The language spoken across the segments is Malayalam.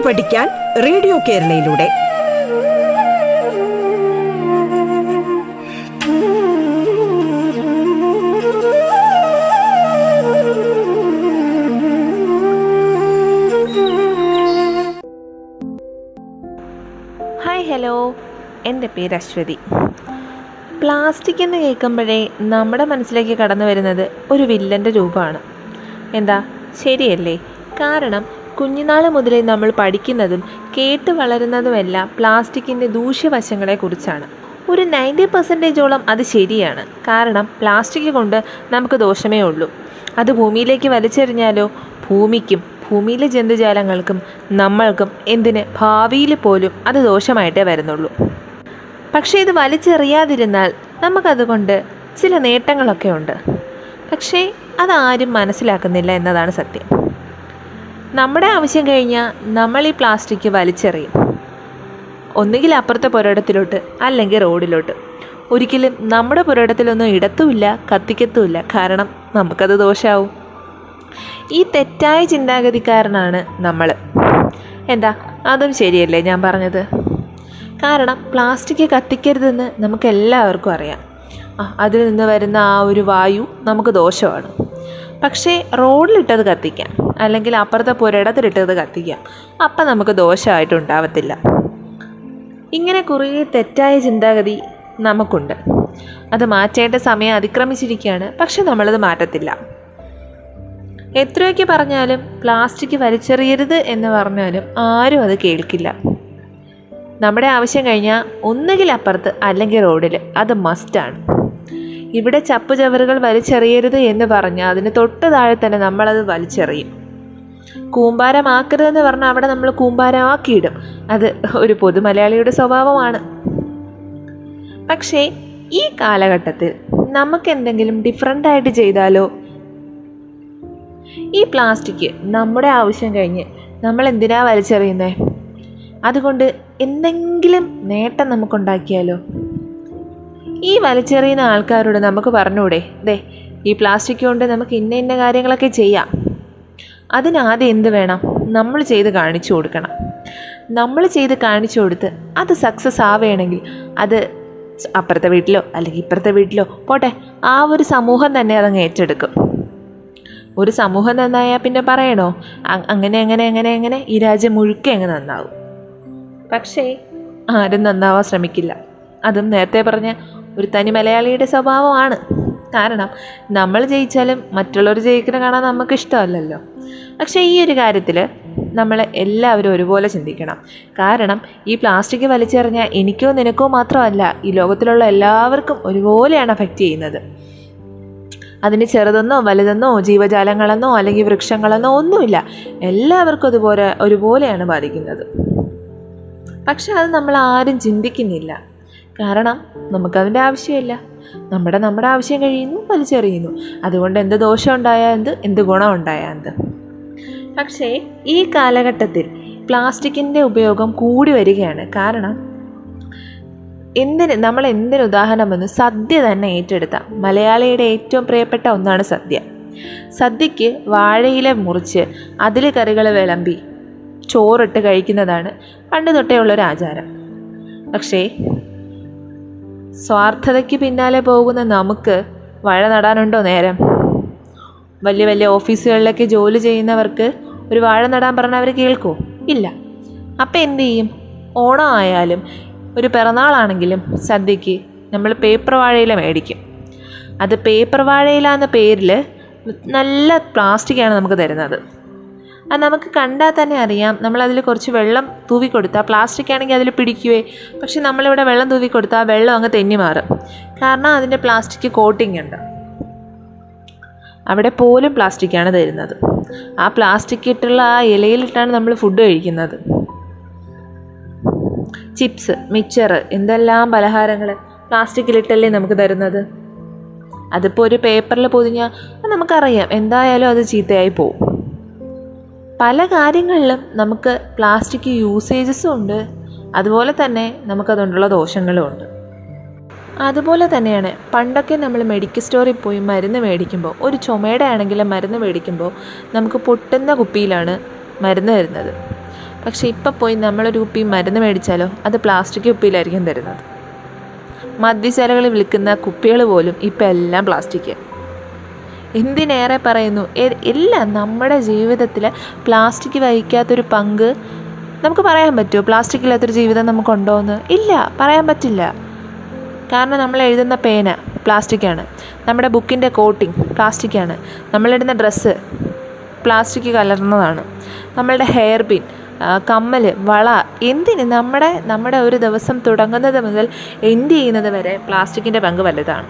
കേട്ടു പഠിക്കാൻ റേഡിയോ കേരളയിലൂടെ. ഹായ് ഹലോ എന്റെ പേര് അശ്വതി. പ്ലാസ്റ്റിക് എന്ന് കേൾക്കുമ്പോഴേ നമ്മുടെ മനസ്സിലേക്ക് കടന്നു വരുന്നത് ഒരു വില്ലന്റെ രൂപമാണ്. എന്താ? ശരിയല്ലേ? കാരണം കുഞ്ഞുനാൾ മുതലേ നമ്മൾ പഠിക്കുന്നതും കേട്ട് വളരുന്നതുമെല്ലാം പ്ലാസ്റ്റിക്കിന്റെ ദൂഷ്യവശങ്ങളെക്കുറിച്ചാണ്. ഒരു നയന്റി പെർസെന്റേജോളം അത് ശരിയാണ്. കാരണം പ്ലാസ്റ്റിക് കൊണ്ട് നമുക്ക് ദോഷമേ ഉള്ളൂ. അത് ഭൂമിയിലേക്ക് വലിച്ചെറിഞ്ഞാലോ? ഭൂമിക്കും ഭൂമിയിലെ ജന്തുജാലങ്ങൾക്കും നമ്മൾക്കും എന്തിന് ഭാവിയിൽ പോലും അത് ദോഷമായിട്ടേ വരുന്നുള്ളൂ. പക്ഷേ ഇത് വലിച്ചെറിയാതിരുന്നാൽ നമുക്കതുകൊണ്ട് ചില നേട്ടങ്ങളൊക്കെ ഉണ്ട്. പക്ഷേ അതാരും മനസ്സിലാക്കുന്നില്ല എന്നതാണ് സത്യം. നമ്മുടെ ആവശ്യം കഴിഞ്ഞാൽ നമ്മൾ ഈ പ്ലാസ്റ്റിക് വലിച്ചെറിയും. ഒന്നുകിൽ അപ്പുറത്തെ പുരയിടത്തിലോട്ട് അല്ലെങ്കിൽ റോഡിലോട്ട്. ഒരിക്കലും നമ്മുടെ പുരയിടത്തിലൊന്നും ഇടത്തുമില്ല കത്തിക്കത്തുമില്ല. കാരണം നമുക്കത് ദോഷമാവും ഈ തെറ്റായ ചിന്താഗതിക്കാരനാണ് നമ്മൾ എന്താ? അതും ശരിയല്ലേ ഞാൻ പറഞ്ഞത്? കാരണം പ്ലാസ്റ്റിക് കത്തിക്കരുതെന്ന് നമുക്ക് എല്ലാവർക്കും അറിയാം അതിൽ നിന്ന് വരുന്ന ആ ഒരു വായു നമുക്ക് ദോഷമാണ്. പക്ഷേ റോഡിലിട്ടത് കത്തിക്കാം. അല്ലെങ്കിൽ അപ്പുറത്തെ പുരയിടത്തിലിട്ടത് കത്തിക്കാം. അപ്പം നമുക്ക് ദോഷമായിട്ട് ദോഷമായിട്ടുണ്ടാവത്തില്ല ഇങ്ങനെ കുറേ തെറ്റായ ചിന്താഗതി നമുക്കുണ്ട്. അത് മാറ്റേണ്ട സമയം അതിക്രമിച്ചിരിക്കുകയാണ്. പക്ഷെ നമ്മളത് മാറ്റത്തില്ല. എത്രയൊക്കെ പറഞ്ഞാലും പ്ലാസ്റ്റിക് വലിച്ചെറിയരുത് എന്ന് പറഞ്ഞാലും ആരും അത് കേൾക്കില്ല. നമ്മുടെ ആവശ്യം കഴിഞ്ഞാൽ ഒന്നുകിൽ അപ്പുറത്ത് അല്ലെങ്കിൽ റോഡിൽ അത് മസ്റ്റാണ് ഇവിടെ ചപ്പുചവറുകൾ വലിച്ചെറിയരുത് എന്ന് പറഞ്ഞാൽ അതിന് തൊട്ട് താഴെ തന്നെ നമ്മളത് വലിച്ചെറിയും. കൂമ്പാരമാക്കരുതെന്ന് പറഞ്ഞാൽ അവിടെ നമ്മൾ കൂമ്പാരമാക്കിയിടും. അത് ഒരു പൊതു മലയാളിയുടെ സ്വഭാവമാണ്. പക്ഷേ ഈ കാലഘട്ടത്തിൽ നമുക്ക് എന്തെങ്കിലും ഡിഫറെന്റ് ആയിട്ട് ചെയ്താലോ? ഈ പ്ലാസ്റ്റിക് നമ്മുടെ ആവശ്യം കഴിഞ്ഞ് നമ്മൾ എന്തിനാ വലിച്ചെറിയുന്നത് അതുകൊണ്ട് എന്തെങ്കിലും നേട്ടം നമുക്കുണ്ടാക്കിയാലോ? ഈ വലിച്ചെറിയുന്ന ആൾക്കാരോട് നമുക്ക് പറഞ്ഞൂടെ ദേ ഈ പ്ലാസ്റ്റിക് കൊണ്ട് നമുക്ക് ഇന്ന ഇന്ന കാര്യങ്ങളൊക്കെ ചെയ്യാം. അതിനാദ്യം എന്ത് വേണം? നമ്മൾ ചെയ്ത് കാണിച്ചു കൊടുക്കണം. നമ്മൾ ചെയ്ത് കാണിച്ചു കൊടുത്ത് അത് സക്സസ് ആവുകയാണെങ്കിൽ അത് അപ്പുറത്തെ വീട്ടിലോ അല്ലെങ്കിൽ ഇപ്പുറത്തെ വീട്ടിലോ പോട്ടെ ആ ഒരു സമൂഹം തന്നെ അതങ്ങ് ഏറ്റെടുക്കും. ഒരു സമൂഹം നന്നായാൽ പിന്നെ പറയണോ? അങ്ങനെ അങ്ങനെ അങ്ങനെ അങ്ങനെ ഈ രാജ്യം മുഴുക്കെ അങ്ങ് നന്നാവും. പക്ഷേ ആരും നന്നാവാൻ ശ്രമിക്കില്ല. അതും നേരത്തെ പറഞ്ഞ ഒരു തനി മലയാളിയുടെ സ്വഭാവമാണ്. കാരണം നമ്മൾ ജയിച്ചാലും മറ്റുള്ളവർ ജയിക്കുന്ന കാണാൻ നമുക്ക് ഇഷ്ടമല്ലല്ലോ. പക്ഷേ ഈ ഒരു കാര്യത്തിൽ നമ്മൾ എല്ലാവരും ഒരുപോലെ ചിന്തിക്കണം. കാരണം ഈ പ്ലാസ്റ്റിക് വലിച്ചെറിഞ്ഞാൽ എനിക്കോ നിനക്കോ മാത്രമല്ല ഈ ലോകത്തിലുള്ള എല്ലാവർക്കും ഒരുപോലെയാണ് അഫക്റ്റ് ചെയ്യുന്നത്. അതിന് ചെറുതെന്നോ വലുതെന്നോ ജീവജാലങ്ങളെന്നോ അല്ലെങ്കിൽ വൃക്ഷങ്ങളെന്നോ ഒന്നുമില്ല. എല്ലാവർക്കും അതുപോലെ ഒരുപോലെയാണ് ബാധിക്കുന്നത്. പക്ഷെ അത് നമ്മൾ ആരും ചിന്തിക്കുന്നില്ല. കാരണം നമുക്കതിന്റെ ആവശ്യമില്ല. നമ്മുടെ നമ്മുടെ ആവശ്യം കഴിയുന്നു വലിച്ചെറിയുന്നു. അതുകൊണ്ട് എന്ത് ദോഷം ഉണ്ടായാൽ എന്ത് എന്ത് ഗുണം ഉണ്ടായാൽ എന്ത്. പക്ഷേ ഈ കാലഘട്ടത്തിൽ പ്ലാസ്റ്റിക്കിന്റെ ഉപയോഗം കൂടി വരികയാണ്. കാരണം എന്തിന് നമ്മൾ എന്തിന് ഉദാഹരണം വന്ന് സദ്യ തന്നെ ഏറ്റെടുത്ത. മലയാളിയുടെ ഏറ്റവും പ്രിയപ്പെട്ട ഒന്നാണ് സദ്യ. സദ്യക്ക് വാഴയില മുറിച്ച് അതിൽ കറികൾ വിളമ്പി ചോറിട്ട് കഴിക്കുന്നതാണ് പണ്ട് തൊട്ടേ ഉള്ളൊരു ആചാരം. പക്ഷേ സ്വാർത്ഥതയ്ക്ക് പിന്നാലെ പോകുന്ന നമുക്ക് വാഴ നടാനുണ്ടോ നേരം? വലിയ വലിയ ഓഫീസുകളിലൊക്കെ ജോലി ചെയ്യുന്നവർക്ക് ഒരു വാഴ നടാൻ പറഞ്ഞാൽ അവർ കേൾക്കുമോ ഇല്ല. അപ്പം എന്ത് ചെയ്യും? ഓണം ആയാലും ഒരു പിറന്നാളാണെങ്കിലും സദ്യക്ക് നമ്മൾ പേപ്പർ വാഴയില മേടിക്കും. അത് പേപ്പർ വാഴയില എന്ന പേരിൽ നല്ല പ്ലാസ്റ്റിക്കാണ് നമുക്ക് തരുന്നത്. അത് നമുക്ക് കണ്ടാൽ തന്നെ അറിയാം. നമ്മളതിൽ കുറച്ച് വെള്ളം തൂവി കൊടുത്താൽ പ്ലാസ്റ്റിക് ആണെങ്കിൽ അതിൽ പിടിക്കുവേ. പക്ഷെ നമ്മളിവിടെ വെള്ളം തൂവി കൊടുത്താൽ വെള്ളം അങ്ങ് തെന്നി മാറും. കാരണം അതിന്റെ പ്ലാസ്റ്റിക് കോട്ടിംഗ് ഉണ്ട്. അവിടെ പോലും പ്ലാസ്റ്റിക്കാണ് തരുന്നത്. ആ പ്ലാസ്റ്റിക് ഇട്ടുള്ള ആ ഇലയിലിട്ടാണ് നമ്മൾ ഫുഡ് കഴിക്കുന്നത്. ചിപ്സ് മിച്ചർ എന്തെല്ലാം പലഹാരങ്ങൾ പ്ലാസ്റ്റിക്കിലിട്ടല്ലേ നമുക്ക് തരുന്നത്? അതിപ്പോൾ ഒരു പേപ്പറിൽ പൊതിഞ്ഞാൽ നമുക്കറിയാം. എന്തായാലും അത് ചീത്തയായി പോവും. പല കാര്യങ്ങളിലും നമുക്ക് പ്ലാസ്റ്റിക് യൂസേജസും ഉണ്ട്. അതുപോലെ തന്നെ നമുക്കതുകൊണ്ടുള്ള ദോഷങ്ങളും ഉണ്ട്. അതുപോലെ തന്നെയാണ് പണ്ടൊക്കെ നമ്മൾ മെഡിക്കൽ സ്റ്റോറിൽ പോയി മരുന്ന് മേടിക്കുമ്പോൾ ഒരു ചുമയുടെ ആണെങ്കിലും മരുന്ന് മേടിക്കുമ്പോൾ നമുക്ക് പൊട്ടുന്ന കുപ്പിയിലാണ് മരുന്ന് തരുന്നത്. പക്ഷേ ഇപ്പം പോയി നമ്മളൊരു കുപ്പി മരുന്ന് മേടിച്ചാലോ അത് പ്ലാസ്റ്റിക് കുപ്പിയിലായിരിക്കും തരുന്നത്. മദ്യശാലകളിൽ വിൽക്കുന്ന കുപ്പികൾ പോലും ഇപ്പം എല്ലാം പ്ലാസ്റ്റിക്. എന്തിനേറെ പറയുന്നു? ഇല്ല നമ്മുടെ ജീവിതത്തിൽ പ്ലാസ്റ്റിക് വഹിക്കാത്തൊരു പങ്ക് നമുക്ക് പറയാൻ പറ്റുമോ പ്ലാസ്റ്റിക് ഇല്ലാത്തൊരു ജീവിതം നമുക്കുണ്ടോ എന്ന് ഇല്ല പറയാൻ പറ്റില്ല. കാരണം നമ്മൾ എഴുതുന്ന പേന പ്ലാസ്റ്റിക്കാണ്. നമ്മുടെ ബുക്കിന്റെ കോട്ടിംഗ് പ്ലാസ്റ്റിക്കാണ്. നമ്മളിടുന്ന ഡ്രസ്സ് പ്ലാസ്റ്റിക് കലർന്നതാണ്. നമ്മളുടെ ഹെയർ പിൻ കമ്മൽ വള എന്തിന് നമ്മുടെ നമ്മുടെ ഒരു ദിവസം തുടങ്ങുന്നത് മുതൽ എൻഡ് ചെയ്യുന്നത് വരെ പ്ലാസ്റ്റിക്കിന്റെ പങ്ക് വലുതാണ്.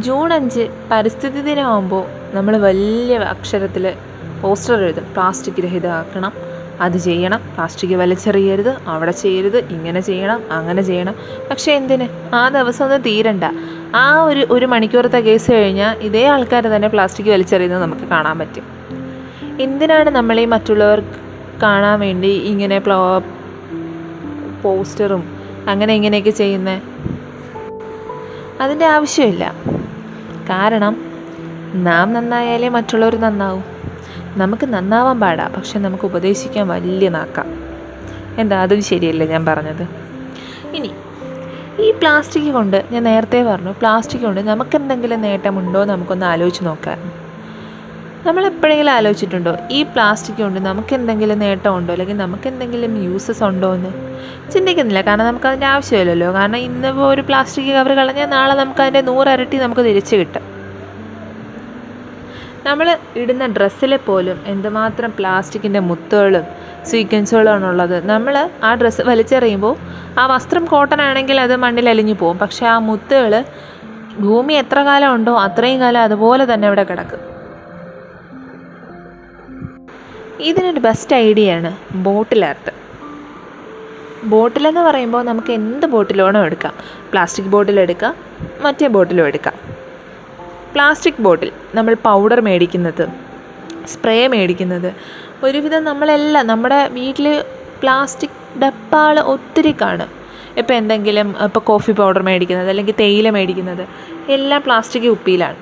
ജൂൺ അഞ്ച് പരിസ്ഥിതി ദിനമാകുമ്പോൾ നമ്മൾ വലിയ അക്ഷരത്തിൽ പോസ്റ്റർ എഴുതും. പ്ലാസ്റ്റിക് രഹിതമാക്കണം. അത് ചെയ്യണം. പ്ലാസ്റ്റിക് വലിച്ചെറിയരുത്. അവിടെ ചെയ്യരുത്. ഇങ്ങനെ ചെയ്യണം. അങ്ങനെ ചെയ്യണം. പക്ഷേ എന്തിന്? ആ ദിവസം ഒന്നും തീരണ്ട. ആ ഒരു ഒരു മണിക്കൂറത്തെ കേസ് കഴിഞ്ഞാൽ ഇതേ ആൾക്കാർ തന്നെ പ്ലാസ്റ്റിക് വലിച്ചെറിയുന്നത് നമുക്ക് കാണാൻ പറ്റും. എന്തിനാണ് നമ്മൾ ഈ മറ്റുള്ളവർ കാണാൻ വേണ്ടി ഇങ്ങനെ പ്ലോ പോസ്റ്ററും അങ്ങനെ ഇങ്ങനെയൊക്കെ ചെയ്യുന്നത്? അതിന്റെ ആവശ്യമില്ല. കാരണം നാം നന്നായാലേ മറ്റുള്ളവർ നന്നാവും. നമുക്ക് നന്നാവാൻ പാടാ പക്ഷെ നമുക്ക് ഉപദേശിക്കാൻ വലിയ നാക്കാം. എന്താ അതും ശരിയല്ലേ ഞാൻ പറഞ്ഞത്? ഇനി ഈ പ്ലാസ്റ്റിക് കൊണ്ട് ഞാൻ നേരത്തെ പറഞ്ഞു പ്ലാസ്റ്റിക് കൊണ്ട് നമുക്കെന്തെങ്കിലും നേട്ടമുണ്ടോ നമുക്കൊന്ന് ആലോചിച്ച് നോക്കാം. നമ്മൾ എപ്പോഴെങ്കിലും ആലോചിച്ചിട്ടുണ്ടോ ഈ പ്ലാസ്റ്റിക് കൊണ്ട് നമുക്ക് എന്തെങ്കിലും നേട്ടമുണ്ടോ അല്ലെങ്കിൽ നമുക്ക് എന്തെങ്കിലും യൂസസ് ഉണ്ടോ എന്ന്? ചിന്തിക്കുന്നില്ല. കാരണം നമുക്ക് അതിന്റെ ആവശ്യമില്ലല്ലോ. കാരണം ഇന്നിപ്പോൾ ഒരു പ്ലാസ്റ്റിക് കവർ കളഞ്ഞാൽ നാളെ നമുക്ക് അതിന്റെ നൂറരട്ടി നമുക്ക് തിരിച്ച് കിട്ടും. നമ്മൾ ഇടുന്ന ഡ്രസ്സിൽ പോലും എന്തുമാത്രം പ്ലാസ്റ്റിക്കിന്റെ മുത്തുകളും സീക്വൻസുകളാണ് ഉള്ളത് നമ്മൾ ആ ഡ്രസ്സ് വലിച്ചെറിയുമ്പോൾ ആ വസ്ത്രം കോട്ടൺ ആണെങ്കിൽ അത് മണ്ണിൽ അലിഞ്ഞു പോകും. പക്ഷേ ആ മുത്തുകൾ ഭൂമി എത്ര കാലം ഉണ്ടോ അത്രയും കാലം അതുപോലെ തന്നെ അവിടെ കിടക്കും. ഇതിനൊരു ബെസ്റ്റ് ഐഡിയ ആണ് ബോട്ടിൽ ആർട്ട് ബോട്ടിലെന്ന് പറയുമ്പോൾ നമുക്ക് എന്ത് ബോട്ടിലോണോ എടുക്കാം. പ്ലാസ്റ്റിക് ബോട്ടിൽ എടുക്കാം മറ്റേ ബോട്ടിലും എടുക്കാം. പ്ലാസ്റ്റിക് ബോട്ടിൽ നമ്മൾ പൗഡർ മേടിക്കുന്നത് സ്പ്രേ മേടിക്കുന്നത് ഒരുവിധം നമ്മളെല്ലാം നമ്മുടെ വീട്ടിൽ പ്ലാസ്റ്റിക് ഡപ്പാൾ ഒത്തിരി കാണും. ഇപ്പോൾ എന്തെങ്കിലും ഇപ്പോൾ കോഫി പൗഡർ മേടിക്കുന്നത് അല്ലെങ്കിൽ തേയില മേടിക്കുന്നത് എല്ലാം പ്ലാസ്റ്റിക് കുപ്പിയിലാണ്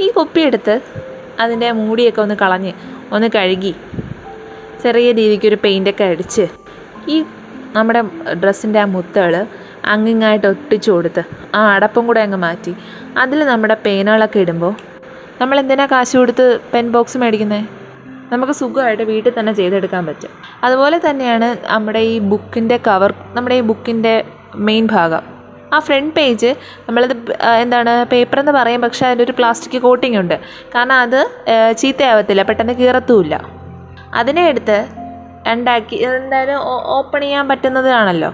ഈ കുപ്പി എടുത്ത് അതിന്റെ മൂടിയൊക്കെ ഒന്ന് കളഞ്ഞ് ഒന്ന് കഴുകി. ചെറിയ രീതിക്ക് ഒരു പെയിന്റൊക്കെ അടിച്ച്. ഈ നമ്മുടെ ഡ്രസ്സിന്റെ ആ മുത്തുകൾ അങ്ങിങ്ങായിട്ട് ഒട്ടിച്ചു കൊടുത്ത് ആ അടപ്പും കൂടെ അങ്ങ് മാറ്റി. അതിൽ നമ്മുടെ പേനകളൊക്കെ ഇടുമ്പോൾ നമ്മൾ എന്തിനാ കാശ് കൊടുത്ത് പെൻ ബോക്സ് മേടിക്കുന്നത് നമുക്ക് സുഖമായിട്ട് വീട്ടിൽ തന്നെ ചെയ്തെടുക്കാൻ പറ്റും. അതുപോലെ തന്നെയാണ് നമ്മുടെ ഈ ബുക്കിന്റെ കവർ നമ്മുടെ ഈ ബുക്കിന്റെ മെയിൻ ഭാഗം. ആ ഫ്രണ്ട് പേജ് നമ്മളത് എന്താണ് പേപ്പർ എന്ന് പറയും പക്ഷേ ഒരു പ്ലാസ്റ്റിക് കോട്ടിംഗ് ഉണ്ട്. കാരണം അത് ചീത്തയാവത്തില്ല പെട്ടെന്ന് കീറത്തുമില്ല അതിനെ എടുത്ത് രണ്ടാക്കി എന്തായാലും ഓപ്പൺ ചെയ്യാൻ പറ്റുന്നതാണല്ലോ.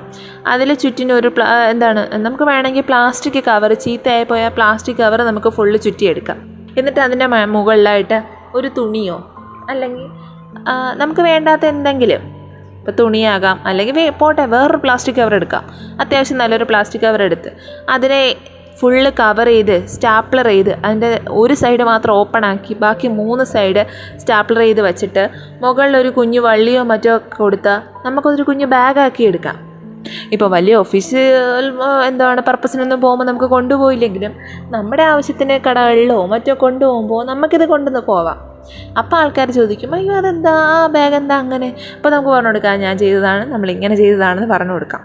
അതിൽ ചുറ്റിന് ഒരു പ്ലാ എന്താണ് നമുക്ക് വേണമെങ്കിൽ പ്ലാസ്റ്റിക് കവർ ചീത്തയായി പോയ പ്ലാസ്റ്റിക് കവർ നമുക്ക് ഫുള്ള് ചുറ്റിയെടുക്കാം. എന്നിട്ട് അതിന്റെ മുകളിലായിട്ട് ഒരു തുണിയോ അല്ലെങ്കിൽ നമുക്ക് വേണ്ടാത്ത എന്തെങ്കിലും ഇപ്പോൾ തുണിയാകാം അല്ലെങ്കിൽ പോട്ടെ വേറൊരു പ്ലാസ്റ്റിക് കവർ എടുക്കാം. അത്യാവശ്യം നല്ലൊരു പ്ലാസ്റ്റിക് കവർ എടുത്ത് അതിനെ ഫുള്ള് കവർ ചെയ്ത് സ്റ്റാപ്ലർ ചെയ്ത് അതിന്റെ ഒരു സൈഡ് മാത്രം ഓപ്പൺ ആക്കി ബാക്കി മൂന്ന് സൈഡ് സ്റ്റാപ്ലർ ചെയ്ത് വെച്ചിട്ട് മുകളിലൊരു കുഞ്ഞു വള്ളിയോ മറ്റോ കൊടുത്താൽ നമുക്കൊരു കുഞ്ഞു ബാഗാക്കി എടുക്കാം. ഇപ്പോൾ വലിയ ഓഫീസ് എന്താണ് പർപ്പസിനൊന്നും പോകുമ്പോൾ നമുക്ക് കൊണ്ടുപോയില്ലെങ്കിലും നമ്മുടെ ആവശ്യത്തിന് കടകളിലോ മറ്റോ കൊണ്ടുപോകുമ്പോൾ നമുക്കിത് കൊണ്ടുവന്ന് പോവാം. അപ്പോൾ ആൾക്കാർ ചോദിക്കും അയ്യോ അതെന്താ? ആ ബാഗ് എന്താ അങ്ങനെ? അപ്പോൾ നമുക്ക് പറഞ്ഞു കൊടുക്കാം ഞാൻ ചെയ്തതാണ് നമ്മൾ ഇങ്ങനെ ചെയ്തതാണെന്ന് പറഞ്ഞു കൊടുക്കാം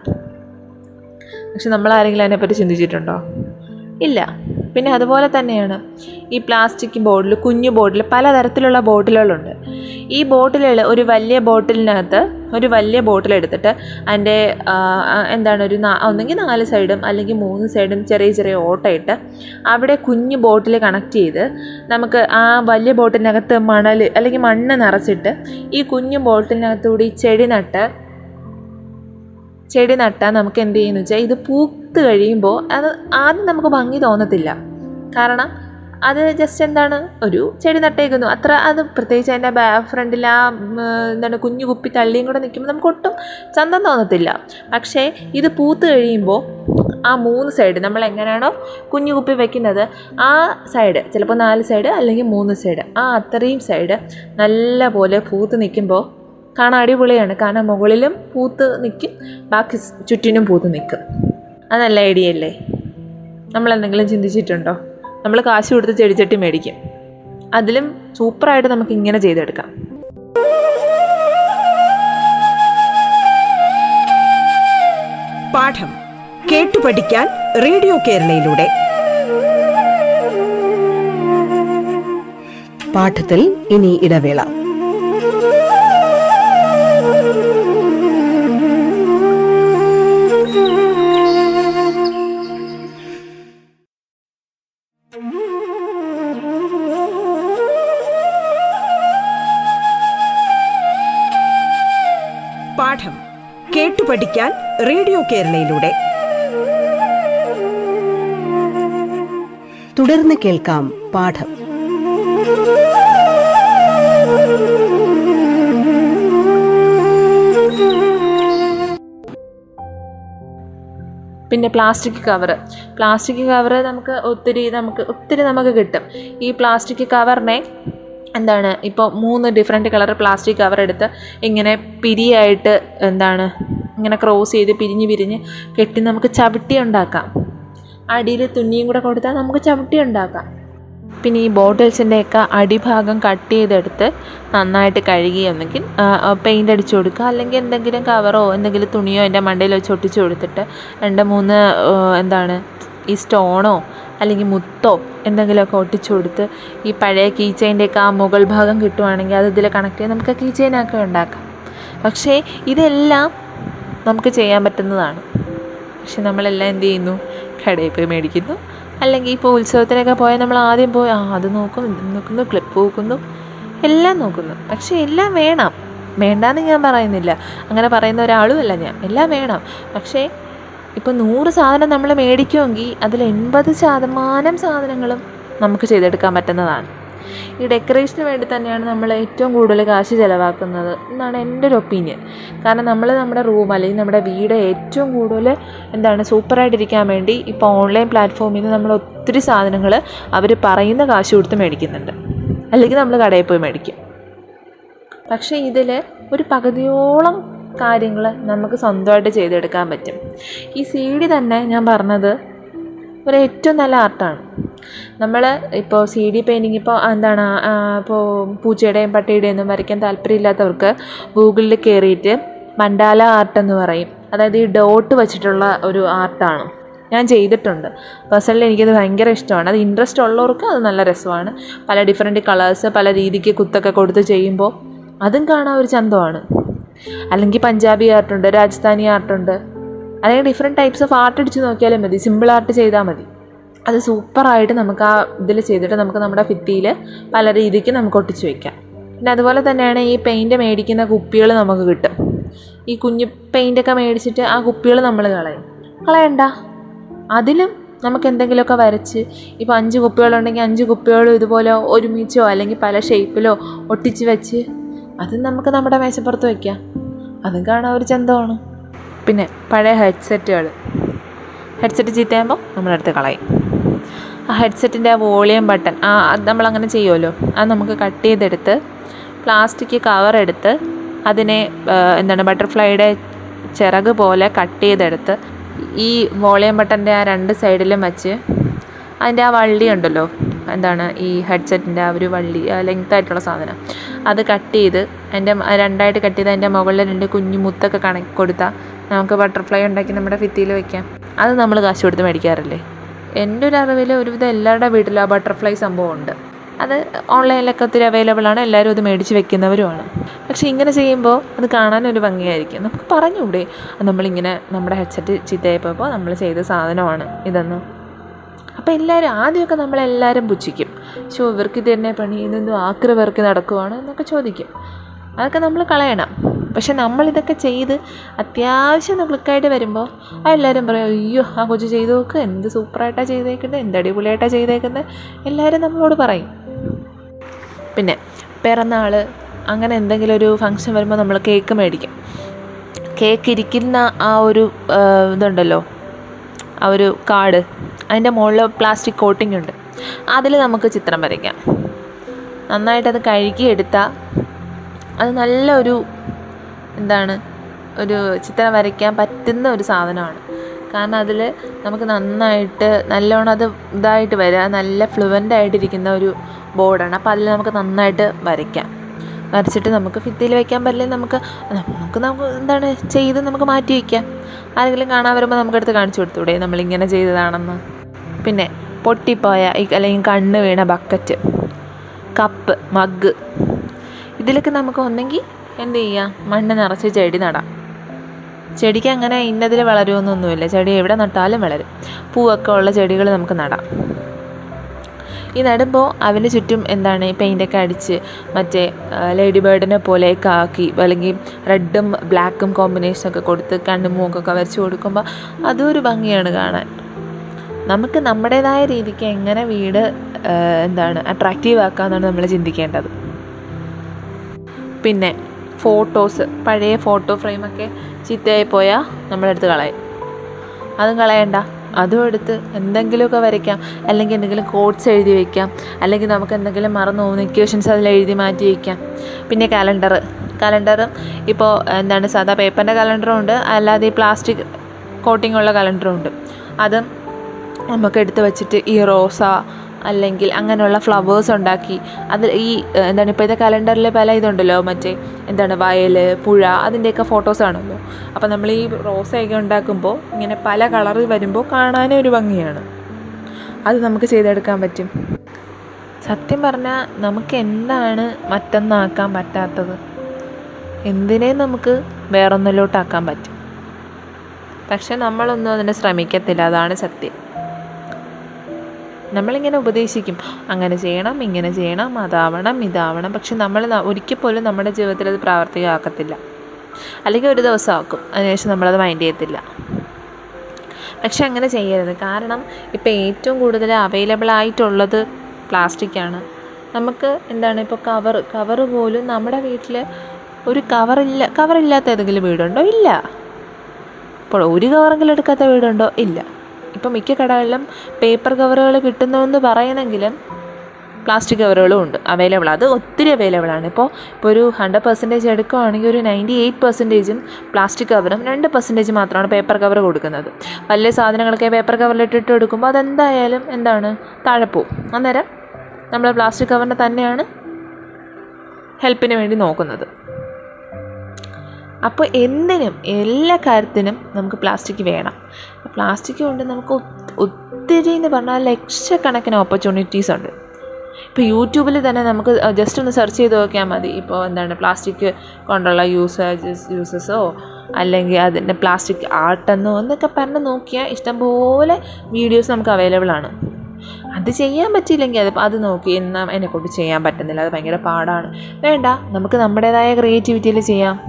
പക്ഷെ നമ്മൾ ആരെങ്കിലും അതിനെപ്പറ്റി ചിന്തിച്ചിട്ടുണ്ടോ? ഇല്ല. പിന്നെ അതുപോലെ തന്നെയാണ് ഈ പ്ലാസ്റ്റിക് ബോട്ടിൽ കുഞ്ഞു ബോട്ടിൽ പലതരത്തിലുള്ള ബോട്ടിലുകളുണ്ട്. ഈ ബോട്ടിലുകൾ ഒരു വലിയ ബോട്ടിലിനകത്ത് ഒരു വലിയ ബോട്ടിൽ എടുത്തിട്ട് അതിന്റെ എന്താണ് ഒരു ഒന്നെങ്കിൽ നാല് സൈഡും അല്ലെങ്കിൽ മൂന്ന് സൈഡും ചെറിയ ചെറിയ ഓട്ടയിട്ട് അവിടെ കുഞ്ഞു ബോട്ടിൽ കണക്ട് ചെയ്ത് നമുക്ക് ആ വലിയ ബോട്ടിനകത്ത് മണൽ അല്ലെങ്കിൽ മണ്ണ് നിറച്ചിട്ട് ഈ കുഞ്ഞു ബോട്ടിലിനകത്തുകൂടി ചെടി നട്ട് ചെടി നട്ടാൽ നമുക്ക് എന്ത് ചെയ്യുന്നു വെച്ചാൽ ഇത് പൂത്ത് കഴിയുമ്പോൾ അത് ആദ്യം നമുക്ക് ഭംഗി തോന്നത്തില്ല. കാരണം അത് ജസ്റ്റ് എന്താണ്? ഒരു ചെടി നട്ടേക്കുന്നു. അത്ര അത് പ്രത്യേകിച്ച് അതിന്റെ ബാ ഫ്രണ്ടിൽ ആ എന്താണ് കുഞ്ഞു കുപ്പി തള്ളിയും കൂടെ നിൽക്കുമ്പോൾ നമുക്ക് ഒട്ടും ചന്തം തോന്നത്തില്ല. പക്ഷേ ഇത് പൂത്ത് കഴിയുമ്പോൾ ആ മൂന്ന് സൈഡ് നമ്മൾ എങ്ങനെയാണോ കുഞ്ഞു കുപ്പി വെക്കുന്നത് ആ സൈഡ് ചിലപ്പോൾ നാല് സൈഡ് അല്ലെങ്കിൽ മൂന്ന് സൈഡ് ആ അത്രയും സൈഡ് നല്ല പോലെ പൂത്ത് നിൽക്കുമ്പോൾ കാണാൻ അടിപൊളിയാണ്. കാരണം മുകളിലും പൂത്ത് നിൽക്കും ബാക്കി ചുറ്റിനും പൂത്ത് നിൽക്കും അത് നല്ല ഐഡിയ അല്ലേ? നമ്മൾ എന്തെങ്കിലും ചിന്തിച്ചിട്ടുണ്ടോ? നമ്മൾ കാശ് കൊടുത്ത് ചെടിച്ചട്ടി മേടിക്കും. അതിലും സൂപ്പറായിട്ട് നമുക്ക് ഇങ്ങനെ ചെയ്തെടുക്കാം. പാഠം കേട്ടു പഠിക്കാൻ റേഡിയോ കേരളയിലൂടെ. പാഠത്തിൽ ഇനി ഇടവേള. പാഠം കേട്ടു പഠിക്കാൻ റേഡിയോ കേരളയിലൂടെ. തുടർന്ന് കേൾക്കാം പാഠം. പിന്നെ പ്ലാസ്റ്റിക് കവറ്. പ്ലാസ്റ്റിക് കവറ് നമുക്ക് ഒത്തിരി നമുക്ക് ഒത്തിരി നമുക്ക് കിട്ടും. ഈ പ്ലാസ്റ്റിക് കവറിനെ എന്താണ് ഇപ്പോൾ മൂന്ന് ഡിഫറെന്റ് കളർ പ്ലാസ്റ്റിക് കവർ എടുത്ത് ഇങ്ങനെ പിരിയായിട്ട് എന്താണ് ഇങ്ങനെ ക്രോസ് ചെയ്ത് പിരിഞ്ഞ് പിരിഞ്ഞ് കെട്ടി നമുക്ക് ചവിട്ടി ഉണ്ടാക്കാം. അടിയിൽ തുന്നിയും കൂടെ കൊടുത്താൽ നമുക്ക് ചവിട്ടി ഉണ്ടാക്കാം. പിന്നെ ഈ ബോട്ടിൽസിന്റെയൊക്കെ അടിഭാഗം കട്ട് ചെയ്തെടുത്ത് നന്നായിട്ട് കഴുകി ഒന്നെങ്കിൽ പെയിന്റ് അടിച്ചു കൊടുക്കുക. അല്ലെങ്കിൽ എന്തെങ്കിലും കവറോ എന്തെങ്കിലും തുണിയോ എന്റെ മണ്ടയിൽ വെച്ച് ഒട്ടിച്ചു കൊടുത്തിട്ട് രണ്ട് മൂന്ന് എന്താണ് ഈ സ്റ്റോണോ അല്ലെങ്കിൽ മുത്തോ എന്തെങ്കിലുമൊക്കെ ഒട്ടിച്ചു കൊടുത്ത് ഈ പഴയ കീ ആ മുകൾ ഭാഗം കിട്ടുവാണെങ്കിൽ അത് ഇതിൽ കണക്ട് ചെയ്ത് നമുക്ക് കീ ചെയിനൊക്കെ ഉണ്ടാക്കാം. പക്ഷേ ഇതെല്ലാം നമുക്ക് ചെയ്യാൻ പറ്റുന്നതാണ്. പക്ഷെ നമ്മളെല്ലാം എന്ത് ചെയ്യുന്നു? കടയിൽ പോയി മേടിക്കുന്നു. അല്ലെങ്കിൽ ഇപ്പോൾ ഉത്സവത്തിനൊക്കെ പോയാൽ നമ്മൾ ആദ്യം പോയി ആ അത് നോക്കും ഇത് നോക്കുന്നു ക്ലിപ്പ് നോക്കുന്നു എല്ലാം നോക്കുന്നു. പക്ഷേ എല്ലാം വേണം. വേണ്ടാന്ന് ഞാൻ പറയുന്നില്ല. അങ്ങനെ പറയുന്ന ഒരാളുമല്ല ഞാൻ. എല്ലാം വേണം. പക്ഷേ ഇപ്പോൾ നൂറ് സാധനം നമ്മൾ മേടിക്കുമെങ്കിൽ അതിൽ എൺപത് ശതമാനം സാധനങ്ങളും നമുക്ക് ചെയ്തെടുക്കാൻ പറ്റുന്നതാണ്. ഈ ഡെക്കറേഷന് വേണ്ടി തന്നെയാണ് നമ്മൾ ഏറ്റവും കൂടുതൽ കാശ് ചിലവാക്കുന്നത് എന്നാണ് എന്റെ ഒരു ഒപ്പീനിയൻ. കാരണം നമ്മൾ നമ്മുടെ റൂം അല്ലെങ്കിൽ നമ്മുടെ വീട് ഏറ്റവും കൂടുതൽ എന്താണ് സൂപ്പറായിട്ടിരിക്കാൻ വേണ്ടി ഇപ്പോൾ ഓൺലൈൻ പ്ലാറ്റ്ഫോമിൽ നിന്ന് നമ്മൾ ഒത്തിരി സാധനങ്ങൾ അവർ പറയുന്ന കാശ് കൊടുത്ത് മേടിക്കുന്നുണ്ട്. അല്ലെങ്കിൽ നമ്മൾ കടയിൽ പോയി മേടിക്കും. പക്ഷേ ഇതിൽ ഒരു പകുതിയോളം കാര്യങ്ങൾ നമുക്ക് സ്വന്തമായിട്ട് ചെയ്തെടുക്കാൻ പറ്റും. ഈ സി ഡി തന്നെ ഞാൻ പറഞ്ഞത് ഒരു ഏറ്റവും നല്ല ആർട്ടാണ്. നമ്മൾ ഇപ്പോൾ സി ഡി പെയിന്റിങ് ഇപ്പോൾ എന്താണ് ഇപ്പോൾ പൂച്ചയുടെയും പട്ടിയുടെയും ഒന്നും വരയ്ക്കാൻ താല്പര്യമില്ലാത്തവർക്ക് ഗൂഗിളിൽ കയറിയിട്ട് മണ്ടാല ആർട്ട് എന്ന് പറയും. അതായത് ഈ ഡോട്ട് വച്ചിട്ടുള്ള ഒരു ആർട്ടാണ്. ഞാൻ ചെയ്തിട്ടുണ്ട്. പേഴ്സണലി എനിക്കത് ഭയങ്കര ഇഷ്ടമാണ്. അത് ഇൻട്രസ്റ്റ് ഉള്ളവർക്ക് അത് നല്ല രസമാണ്. പല ഡിഫറെന്റ് കളേഴ്സ് പല രീതിക്ക് കുത്തൊക്കെ കൊടുത്ത് ചെയ്യുമ്പോൾ അതും കാണാൻ ഒരു ചന്തമാണ്. അല്ലെങ്കിൽ പഞ്ചാബി ആർട്ടുണ്ട് രാജസ്ഥാനി ആർട്ടുണ്ട്. അല്ലെങ്കിൽ ഡിഫറെന്റ് ടൈപ്സ് ഓഫ് ആർട്ട് അടിച്ച് നോക്കിയാലും മതി. സിമ്പിൾ ആർട്ട് ചെയ്താൽ മതി. അത് സൂപ്പറായിട്ട് നമുക്ക് ആ ഇതിൽ ചെയ്തിട്ട് നമുക്ക് നമ്മുടെ ഭിത്തിയിൽ പല രീതിക്ക് നമുക്ക് ഒട്ടിച്ച് വയ്ക്കാം പിന്നെ അതുപോലെ തന്നെയാണ് ഈ പെയിന്റ് മേടിക്കുന്ന കുപ്പികൾ നമുക്ക് കിട്ടും. ഈ കുഞ്ഞു പെയിന്റൊക്കെ മേടിച്ചിട്ട് ആ കുപ്പികൾ നമ്മൾ കളയും. കളയണ്ട. അതിലും നമുക്ക് എന്തെങ്കിലുമൊക്കെ വരച്ച് ഇപ്പോൾ അഞ്ച് കുപ്പികളുണ്ടെങ്കിൽ അഞ്ച് കുപ്പികളും ഇതുപോലെ ഒരുമിച്ചോ അല്ലെങ്കിൽ പല ഷേപ്പിലോ ഒട്ടിച്ച് വെച്ച് അതും നമുക്ക് നമ്മുടെ മേശപ്പുറത്ത് വയ്ക്കാം അതും കാണാൻ ഒരു ചന്തമാണ്. പിന്നെ പഴയ ഹെഡ്സെറ്റുകൾ. ഹെഡ്സെറ്റ് ചീത്തയാകുമ്പോൾ നമ്മളെടുത്ത് കളയും. ആ ഹെഡ്സെറ്റിന്റെ ആ വോളിയം ബട്ടൺ ആ അത് നമ്മളങ്ങനെ ചെയ്യുമല്ലോ. അത് നമുക്ക് കട്ട് ചെയ്തെടുത്ത് പ്ലാസ്റ്റിക് കവർ എടുത്ത് അതിനെ എന്താണ് ബട്ടർഫ്ലൈയുടെ ചിറക് പോലെ കട്ട് ചെയ്തെടുത്ത് ഈ വോളിയം ബട്ടന്റെ ആ രണ്ട് സൈഡിലും വെച്ച് അതിന്റെ ആ വള്ളി ഉണ്ടല്ലോ എന്താണ് ഈ ഹെഡ്സെറ്റിന്റെ ആ ഒരു വള്ളി ലെങ്ത് ആയിട്ടുള്ള സാധനം. അത് കട്ട് ചെയ്ത് എന്റെ രണ്ടായിട്ട് കട്ട് ചെയ്ത് അതിന്റെ മുകളിൽ രണ്ട് കുഞ്ഞു മുത്തൊക്കെ കണക്ക് കൊടുത്താൽ നമുക്ക് ബട്ടർഫ്ലൈ ഉണ്ടാക്കി നമ്മുടെ ഭിത്തിയിൽ വെക്കാം. അത് നമ്മൾ കാശ് കൊടുത്ത് മേടിക്കാറില്ലേ? എന്റെ ഒരു അറിവിൽ ഒരുവിധം എല്ലാവരുടെ വീട്ടിലും ആ ബട്ടർഫ്ലൈ സംഭവം ഉണ്ട്. അത് ഓൺലൈനിലൊക്കെ ഒത്തിരി അവൈലബിൾ ആണ്. എല്ലാവരും അത് മേടിച്ച് വെക്കുന്നവരുമാണ്. പക്ഷേ ഇങ്ങനെ ചെയ്യുമ്പോൾ അത് കാണാനൊരു ഭംഗിയായിരിക്കും. നമുക്ക് പറഞ്ഞുകൂടെ നമ്മളിങ്ങനെ നമ്മുടെ ഹെഡ്സെറ്റ് ചീത്തയായപ്പോൾ നമ്മൾ ചെയ്ത സാധനമാണ് ഇതെന്ന്. അപ്പോൾ എല്ലാവരും ആദ്യമൊക്കെ നമ്മളെല്ലാവരും പുച്ഛിക്കും. ശോ ഇവർക്ക് ഇത് തന്നെ പണി ഇതൊന്നും ആക്രി വർക്ക് നടക്കുവാണ് എന്നൊക്കെ ചോദിക്കും. അതൊക്കെ നമ്മൾ കളയണം. പക്ഷെ നമ്മളിതൊക്കെ ചെയ്ത് അത്യാവശ്യം ക്ലിക്കായിട്ട് വരുമ്പോൾ ആ എല്ലാവരും പറയും അയ്യോ ആ കൊച്ചു ചെയ്ത് നോക്ക് എന്ത് സൂപ്പറായിട്ടാണ് ചെയ്തേക്കുന്നത് എന്ത് അടിപൊളിയായിട്ടാണ് ചെയ്തേക്കുന്നത് എല്ലാവരും നമ്മളോട് പറയും. പിന്നെ പിറന്നാൾ അങ്ങനെ എന്തെങ്കിലും ഒരു ഫങ്ഷൻ വരുമ്പോൾ നമ്മൾ കേക്ക് മേടിക്കും. കേക്ക് ഇരിക്കുന്ന ആ ഒരു ഇതുണ്ടല്ലോ ആ ഒരു കാർഡ് അതിന്റെ മുകളിൽ പ്ലാസ്റ്റിക് കോട്ടിംഗ് ഉണ്ട്. അതിൽ നമുക്ക് ചിത്രം വരയ്ക്കാം. നന്നായിട്ടത് കഴുകിയെടുത്താൽ അത് നല്ലൊരു എന്താണ് ഒരു ചിത്രം വരയ്ക്കാൻ പറ്റുന്ന ഒരു സാധനമാണ്. കാരണം അതിൽ നമുക്ക് നന്നായിട്ട് നല്ലോണം അത് ഇതായിട്ട് വരിക നല്ല ഫ്ലുവന്റ് ആയിട്ടിരിക്കുന്ന ഒരു ബോർഡാണ് അപ്പോൾ അതിൽ നമുക്ക് നന്നായിട്ട് വരയ്ക്കാം. വരച്ചിട്ട് നമുക്ക് ഭിത്തിയിൽ വയ്ക്കാൻ പറ്റില്ല. നമുക്ക് നമുക്ക് നമുക്ക് എന്താണ് ചെയ്ത് നമുക്ക് മാറ്റി വയ്ക്കാം ആരെങ്കിലും കാണാൻ വരുമ്പോൾ നമുക്കെടുത്ത് കാണിച്ചു കൊടുത്തൂടെ നമ്മളിങ്ങനെ ചെയ്തതാണെന്ന്. പിന്നെ പൊട്ടിപ്പോയ അല്ലെങ്കിൽ കണ്ണ് വീണ ബക്കറ്റ് കപ്പ് മഗ് ഇതിലൊക്കെ നമുക്ക് ഒന്നെങ്കിൽ എന്ത് ചെയ്യാം? മണ്ണ് നിറച്ച് ചെടി നടാം. ചെടിക്ക് അങ്ങനെ ഇന്നതിൽ വളരുമെന്നൊന്നുമില്ല ചെടി എവിടെ നട്ടാലും വളരും. പൂവൊക്കെ ഉള്ള ചെടികൾ നമുക്ക് നടാം. ഈ നടുമ്പോൾ അവന് ചുറ്റും എന്താണ് പെയിന്റൊക്കെ അടിച്ച് മറ്റേ ലേഡി ബേർഡിനെ പോലെയൊക്കെ ആക്കി അല്ലെങ്കിൽ റെഡും ബ്ലാക്കും കോമ്പിനേഷനൊക്കെ കൊടുത്ത് കണ്ണും മൂക്കൊക്കെ വരച്ച് കൊടുക്കുമ്പോൾ അതും ഒരു ഭംഗിയാണ് കാണാൻ. നമുക്ക് നമ്മുടേതായ രീതിക്ക് എങ്ങനെ വീട് എന്താണ് അട്രാക്റ്റീവ് ആക്കാമെന്നാണ് നമ്മൾ ചിന്തിക്കേണ്ടത്. പിന്നെ ഫോട്ടോസ് പഴയ ഫോട്ടോ ഫ്രെയിമൊക്കെ ചീത്തയായി പോയാൽ നമ്മളെടുത്ത് കളയും. അതും കളയണ്ട. അതും എടുത്ത് എന്തെങ്കിലുമൊക്കെ വരയ്ക്കാം. അല്ലെങ്കിൽ എന്തെങ്കിലും കോഡ്സ് എഴുതി വയ്ക്കാം അല്ലെങ്കിൽ നമുക്ക് എന്തെങ്കിലും മറന്നു പോകുന്ന ഇക്വേഷൻസ് അതിൽ എഴുതി മാറ്റി വയ്ക്കാം പിന്നെ കലണ്ടർ കലണ്ടറും ഇപ്പോൾ എന്താണ് സാധാ പേപ്പറിന്റെ കലണ്ടറും ഉണ്ട്. അല്ലാതെ ഈ പ്ലാസ്റ്റിക് കോട്ടിംഗ് ഉള്ള കലണ്ടറും ഉണ്ട്. അതും നമുക്ക് എടുത്ത് വെച്ചിട്ട് ഈ റോസ അല്ലെങ്കിൽ അങ്ങനെയുള്ള ഫ്ലവേഴ്സ് ഉണ്ടാക്കി. അതിൽ ഈ എന്താണ് ഇപ്പോഴത്തെ കലണ്ടറിൽ പല ഇതുണ്ടല്ലോ മറ്റേ എന്താണ് വയൽ പുഴ അതിന്റെയൊക്കെ ഫോട്ടോസ് ആണല്ലോ. അപ്പോൾ നമ്മൾ ഈ റോസയൊക്കെ ഉണ്ടാക്കുമ്പോൾ ഇങ്ങനെ പല കളറിൽ വരുമ്പോൾ കാണാനും ഒരു ഭംഗിയാണ്. അത് നമുക്ക് ചെയ്തെടുക്കാൻ പറ്റും. സത്യം പറഞ്ഞാൽ നമുക്ക് എന്താണ് മറ്റൊന്നാക്കാൻ പറ്റാത്തത്? എന്തിനെ നമുക്ക് വേറൊന്നിലോട്ടാക്കാൻ പറ്റും? പക്ഷെ നമ്മളൊന്നും അതിനെ ശ്രമിക്കത്തില്ല അതാണ് സത്യം. നമ്മളിങ്ങനെ ഉപദേശിക്കും. അങ്ങനെ ചെയ്യണം ഇങ്ങനെ ചെയ്യണം അതാവണം ഇതാവണം. പക്ഷെ നമ്മൾ ഒരിക്കൽ പോലും നമ്മുടെ ജീവിതത്തിൽ അത് പ്രാവർത്തികമാക്കത്തില്ല. അല്ലെങ്കിൽ ഒരു ദിവസം ആക്കും അതിനുശേഷം നമ്മളത് മൈൻഡ് ചെയ്യത്തില്ല. പക്ഷെ അങ്ങനെ ചെയ്യരുത്. കാരണം ഇപ്പോൾ ഏറ്റവും കൂടുതൽ അവൈലബിൾ ആയിട്ടുള്ളത് പ്ലാസ്റ്റിക്കാണ് നമുക്ക് എന്താണ് ഇപ്പോൾ കവർ കവർ പോലും നമ്മുടെ വീട്ടിൽ ഒരു കവറില്ല കവറില്ലാത്ത ഏതെങ്കിലും വീടുണ്ടോ? ഇല്ല. ഇപ്പോൾ ഒരു കവറെങ്കിലും എടുക്കാത്ത വീടുണ്ടോ? ഇല്ല. ഇപ്പം മിക്ക കടകളിലും പേപ്പർ കവറുകൾ കിട്ടുന്നുവെന്ന് പറയണമെങ്കിലും പ്ലാസ്റ്റിക് കവറുകളും ഉണ്ട്. അവൈലബിൾ അത് ഒത്തിരി അവൈലബിൾ ആണ്. ഇപ്പോൾ ഇപ്പോൾ ഒരു ഹൺഡ്രഡ് പെർസെന്റേജ് എടുക്കുകയാണെങ്കിൽ ഒരു നയന്റി എയ്റ്റ് പെർസെന്റേജും പ്ലാസ്റ്റിക് കവറും രണ്ട് പെർസെന്റേജ് മാത്രമാണ് പേപ്പർ കവർ കൊടുക്കുന്നത്. വലിയ സാധനങ്ങളൊക്കെ പേപ്പർ കവറിലിട്ടിട്ട് എടുക്കുമ്പോൾ അതെന്തായാലും എന്താണ്? താഴെ അന്നേരം നമ്മൾ പ്ലാസ്റ്റിക് കവറിനെ തന്നെയാണ് ഹെൽപ്പിന് വേണ്ടി നോക്കുന്നത്. അപ്പോൾ എന്തിനും എല്ലാ കാര്യത്തിനും നമുക്ക് പ്ലാസ്റ്റിക് വേണം. പ്ലാസ്റ്റിക് കൊണ്ട് നമുക്ക് ഒത്ത്- ഒത്തിരി എന്ന് പറഞ്ഞാൽ ലക്ഷക്കണക്കിന് ഓപ്പർച്യൂണിറ്റീസ് ഉണ്ട്. ഇപ്പോൾ യൂട്യൂബിൽ തന്നെ നമുക്ക് ജസ്റ്റ് ഒന്ന് സെർച്ച് ചെയ്ത് നോക്കിയാൽ മതി. ഇപ്പോൾ എന്താണ് പ്ലാസ്റ്റിക് കൊണ്ടുള്ള യൂസേജസ് യൂസസോ അല്ലെങ്കിൽ അതിന്റെ പ്ലാസ്റ്റിക് ആർട്ടെന്നോ എന്നൊക്കെ പറഞ്ഞ് നോക്കിയാൽ ഇഷ്ടംപോലെ വീഡിയോസ് നമുക്ക് അവൈലബിൾ ആണ്. അത് ചെയ്യാൻ പറ്റിയില്ലെങ്കിൽ അത് അത് നോക്കി എന്നാൽ എന്നെക്കൊണ്ട് ചെയ്യാൻ പറ്റുന്നില്ല. അത് ഭയങ്കര പാടാണ്. വേണ്ട നമുക്ക് നമ്മുടേതായ ക്രിയേറ്റിവിറ്റിയിൽ ചെയ്യാം.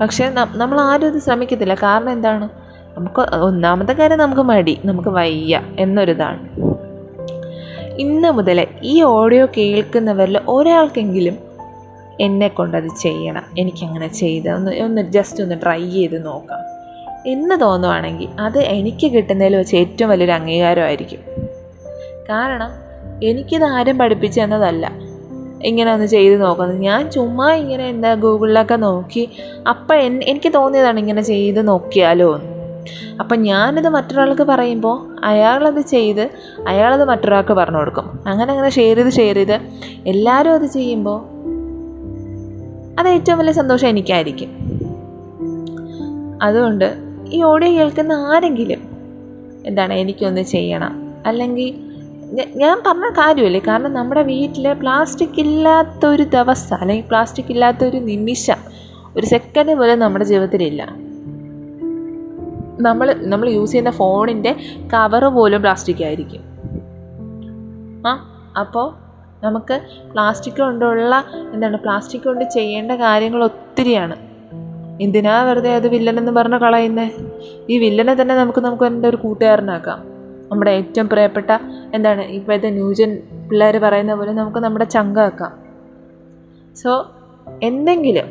പക്ഷേ നമ്മൾ ആരും ഇത് ശ്രമിക്കത്തില്ല. കാരണം എന്താണ്? നമുക്ക് ഒന്നാമത്തെ കാര്യം നമുക്ക് മടി നമുക്ക് വയ്യ എന്നൊരിതാണ്. ഇന്ന് മുതൽ ഈ ഓഡിയോ കേൾക്കുന്നവരിൽ ഒരാൾക്കെങ്കിലും എന്നെ കൊണ്ടത് ചെയ്യണം എനിക്കങ്ങനെ ചെയ്ത് ഒന്ന് ഒന്ന് ജസ്റ്റ് ഒന്ന് ട്രൈ ചെയ്ത് നോക്കാം. എന്ന് തോന്നുവാണെങ്കിൽ അത് എനിക്ക് കിട്ടുന്നതിൽ വെച്ച് ഏറ്റവും വലിയൊരു അംഗീകാരമായിരിക്കും. കാരണം എനിക്കിത് ആരും പഠിപ്പിച്ചു തന്നതല്ല. ഇങ്ങനെ ഒന്ന് ചെയ്ത് നോക്കുന്നത് ഞാൻ ചുമ്മാ ഇങ്ങനെ എന്താ ഗൂഗിളിലൊക്കെ നോക്കി അപ്പം എനിക്ക് തോന്നിയതാണ് ഇങ്ങനെ ചെയ്ത് നോക്കിയാലോ എന്ന് അപ്പം ഞാനിത് മറ്റൊരാൾക്ക് പറയുമ്പോൾ അയാളത് ചെയ്ത് അയാളത് മറ്റൊരാൾക്ക് പറഞ്ഞു കൊടുക്കും. അങ്ങനെ അങ്ങനെ ഷെയർ ചെയ്ത് ഷെയർ ചെയ്ത് എല്ലാവരും അത് ചെയ്യുമ്പോൾ അത് ഏറ്റവും വലിയ സന്തോഷം എനിക്കായിരിക്കും. അതുകൊണ്ട് ഈ ഓഡിയോ കേൾക്കുന്ന ആരെങ്കിലും എന്താണ് എനിക്കൊന്ന് ചെയ്യണം. അല്ലെങ്കിൽ ഞാൻ പറഞ്ഞ കാര്യമല്ലേ കാരണം നമ്മുടെ വീട്ടിൽ പ്ലാസ്റ്റിക് ഇല്ലാത്തൊരു ദിവസം അല്ലെങ്കിൽ പ്ലാസ്റ്റിക് ഇല്ലാത്തൊരു നിമിഷം ഒരു സെക്കൻഡ് പോലും നമ്മുടെ ജീവിതത്തിലില്ല. നമ്മൾ നമ്മൾ യൂസ് ചെയ്യുന്ന ഫോണിന്റെ കവറ് പോലും പ്ലാസ്റ്റിക് ആയിരിക്കും. ആ അപ്പോൾ നമുക്ക് പ്ലാസ്റ്റിക് കൊണ്ടുള്ള എന്താണ് പ്ലാസ്റ്റിക് കൊണ്ട് ചെയ്യേണ്ട കാര്യങ്ങൾ ഒത്തിരിയാണ്. എന്തിനാ വെറുതെ അത് വില്ലനെന്ന് പറഞ്ഞ് കളയുന്നത് ഈ വില്ലനെ തന്നെ നമുക്ക് നമുക്ക് എന്റെ ഒരു കൂട്ടുകാരനാക്കാം. നമ്മുടെ ഏറ്റവും പ്രിയപ്പെട്ട എന്താണ് ഇപ്പോഴത്തെ ന്യൂജൻ പിള്ളേർ പറയുന്ന പോലെ നമുക്ക് നമ്മുടെ ചങ്കാക്കാം. സോ എന്തെങ്കിലും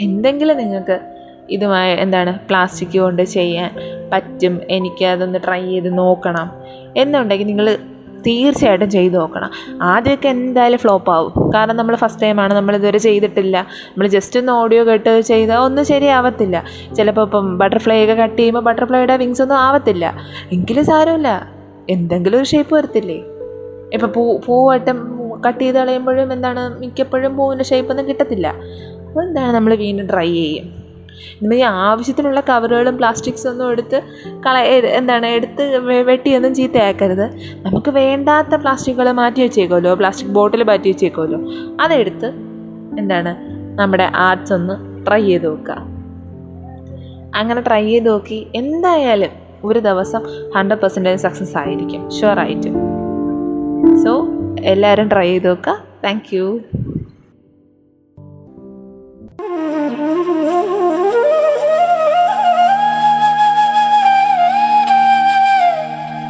എന്തെങ്കിലും നിങ്ങൾക്ക് ഇതുമായി എന്താണ് പ്ലാസ്റ്റിക് കൊണ്ട് ചെയ്യാൻ പറ്റും. എനിക്ക് അതൊന്ന് ട്രൈ ചെയ്ത് നോക്കണം. എന്നുണ്ടെങ്കിൽ നിങ്ങൾ തീർച്ചയായിട്ടും ചെയ്ത് നോക്കണം. ആദ്യമൊക്കെ എന്തായാലും ഫ്ലോപ്പ് ആവും. കാരണം നമ്മൾ ഫസ്റ്റ് ടൈമാണ് നമ്മൾ ഇതുവരെ ചെയ്തിട്ടില്ല. നമ്മൾ ജസ്റ്റ് ഒന്ന് ഓഡിയോ കേട്ട് ചെയ്താൽ ഒന്നും ശരിയാവത്തില്ല. ചിലപ്പോൾ ഇപ്പം ബട്ടർഫ്ലൈ ഒക്കെ കട്ട് ചെയ്യുമ്പോൾ ബട്ടർഫ്ലൈയുടെ വിങ്സ് ഒന്നും ആവത്തില്ല. എങ്കിലും സാരമില്ല. എന്തെങ്കിലും ഒരു ഷേപ്പ് വരത്തില്ലേ? ഇപ്പം പൂ പൂവട്ടം കട്ട് ചെയ്ത് കളയുമ്പോഴും എന്താണ് മിക്കപ്പോഴും പൂവിന്റെ ഷേപ്പൊന്നും കിട്ടത്തില്ല. അപ്പോൾ എന്താണ് നമ്മൾ വീണ്ടും ട്രൈ ചെയ്യും. നമ്മൾ ആവശ്യത്തിനുള്ള കവറുകളും പ്ലാസ്റ്റിക്സ് ഒന്നും എടുത്ത് കള എന്താണ് എടുത്ത് വെട്ടിയൊന്നും ചീത്തയാക്കരുത്. നമുക്ക് വേണ്ടാത്ത പ്ലാസ്റ്റിക്കുകൾ മാറ്റി വെച്ചേക്കുമല്ലോ പ്ലാസ്റ്റിക് ബോട്ടിൽ മാറ്റി വെച്ചേക്കുമല്ലോ അതെടുത്ത് എന്താണ് നമ്മുടെ ആർട്സ് ഒന്ന് ട്രൈ ചെയ്ത് നോക്കുക. അങ്ങനെ ട്രൈ ചെയ്ത് നോക്കി എന്തായാലും ഒരു ദിവസം ഹൺഡ്രഡ് പെർസെന്റേജ് സക്സസ് ആയിരിക്കും. ഷുവറായിട്ടും സോ എല്ലാവരും ട്രൈ ചെയ്ത് നോക്കുക. Thank you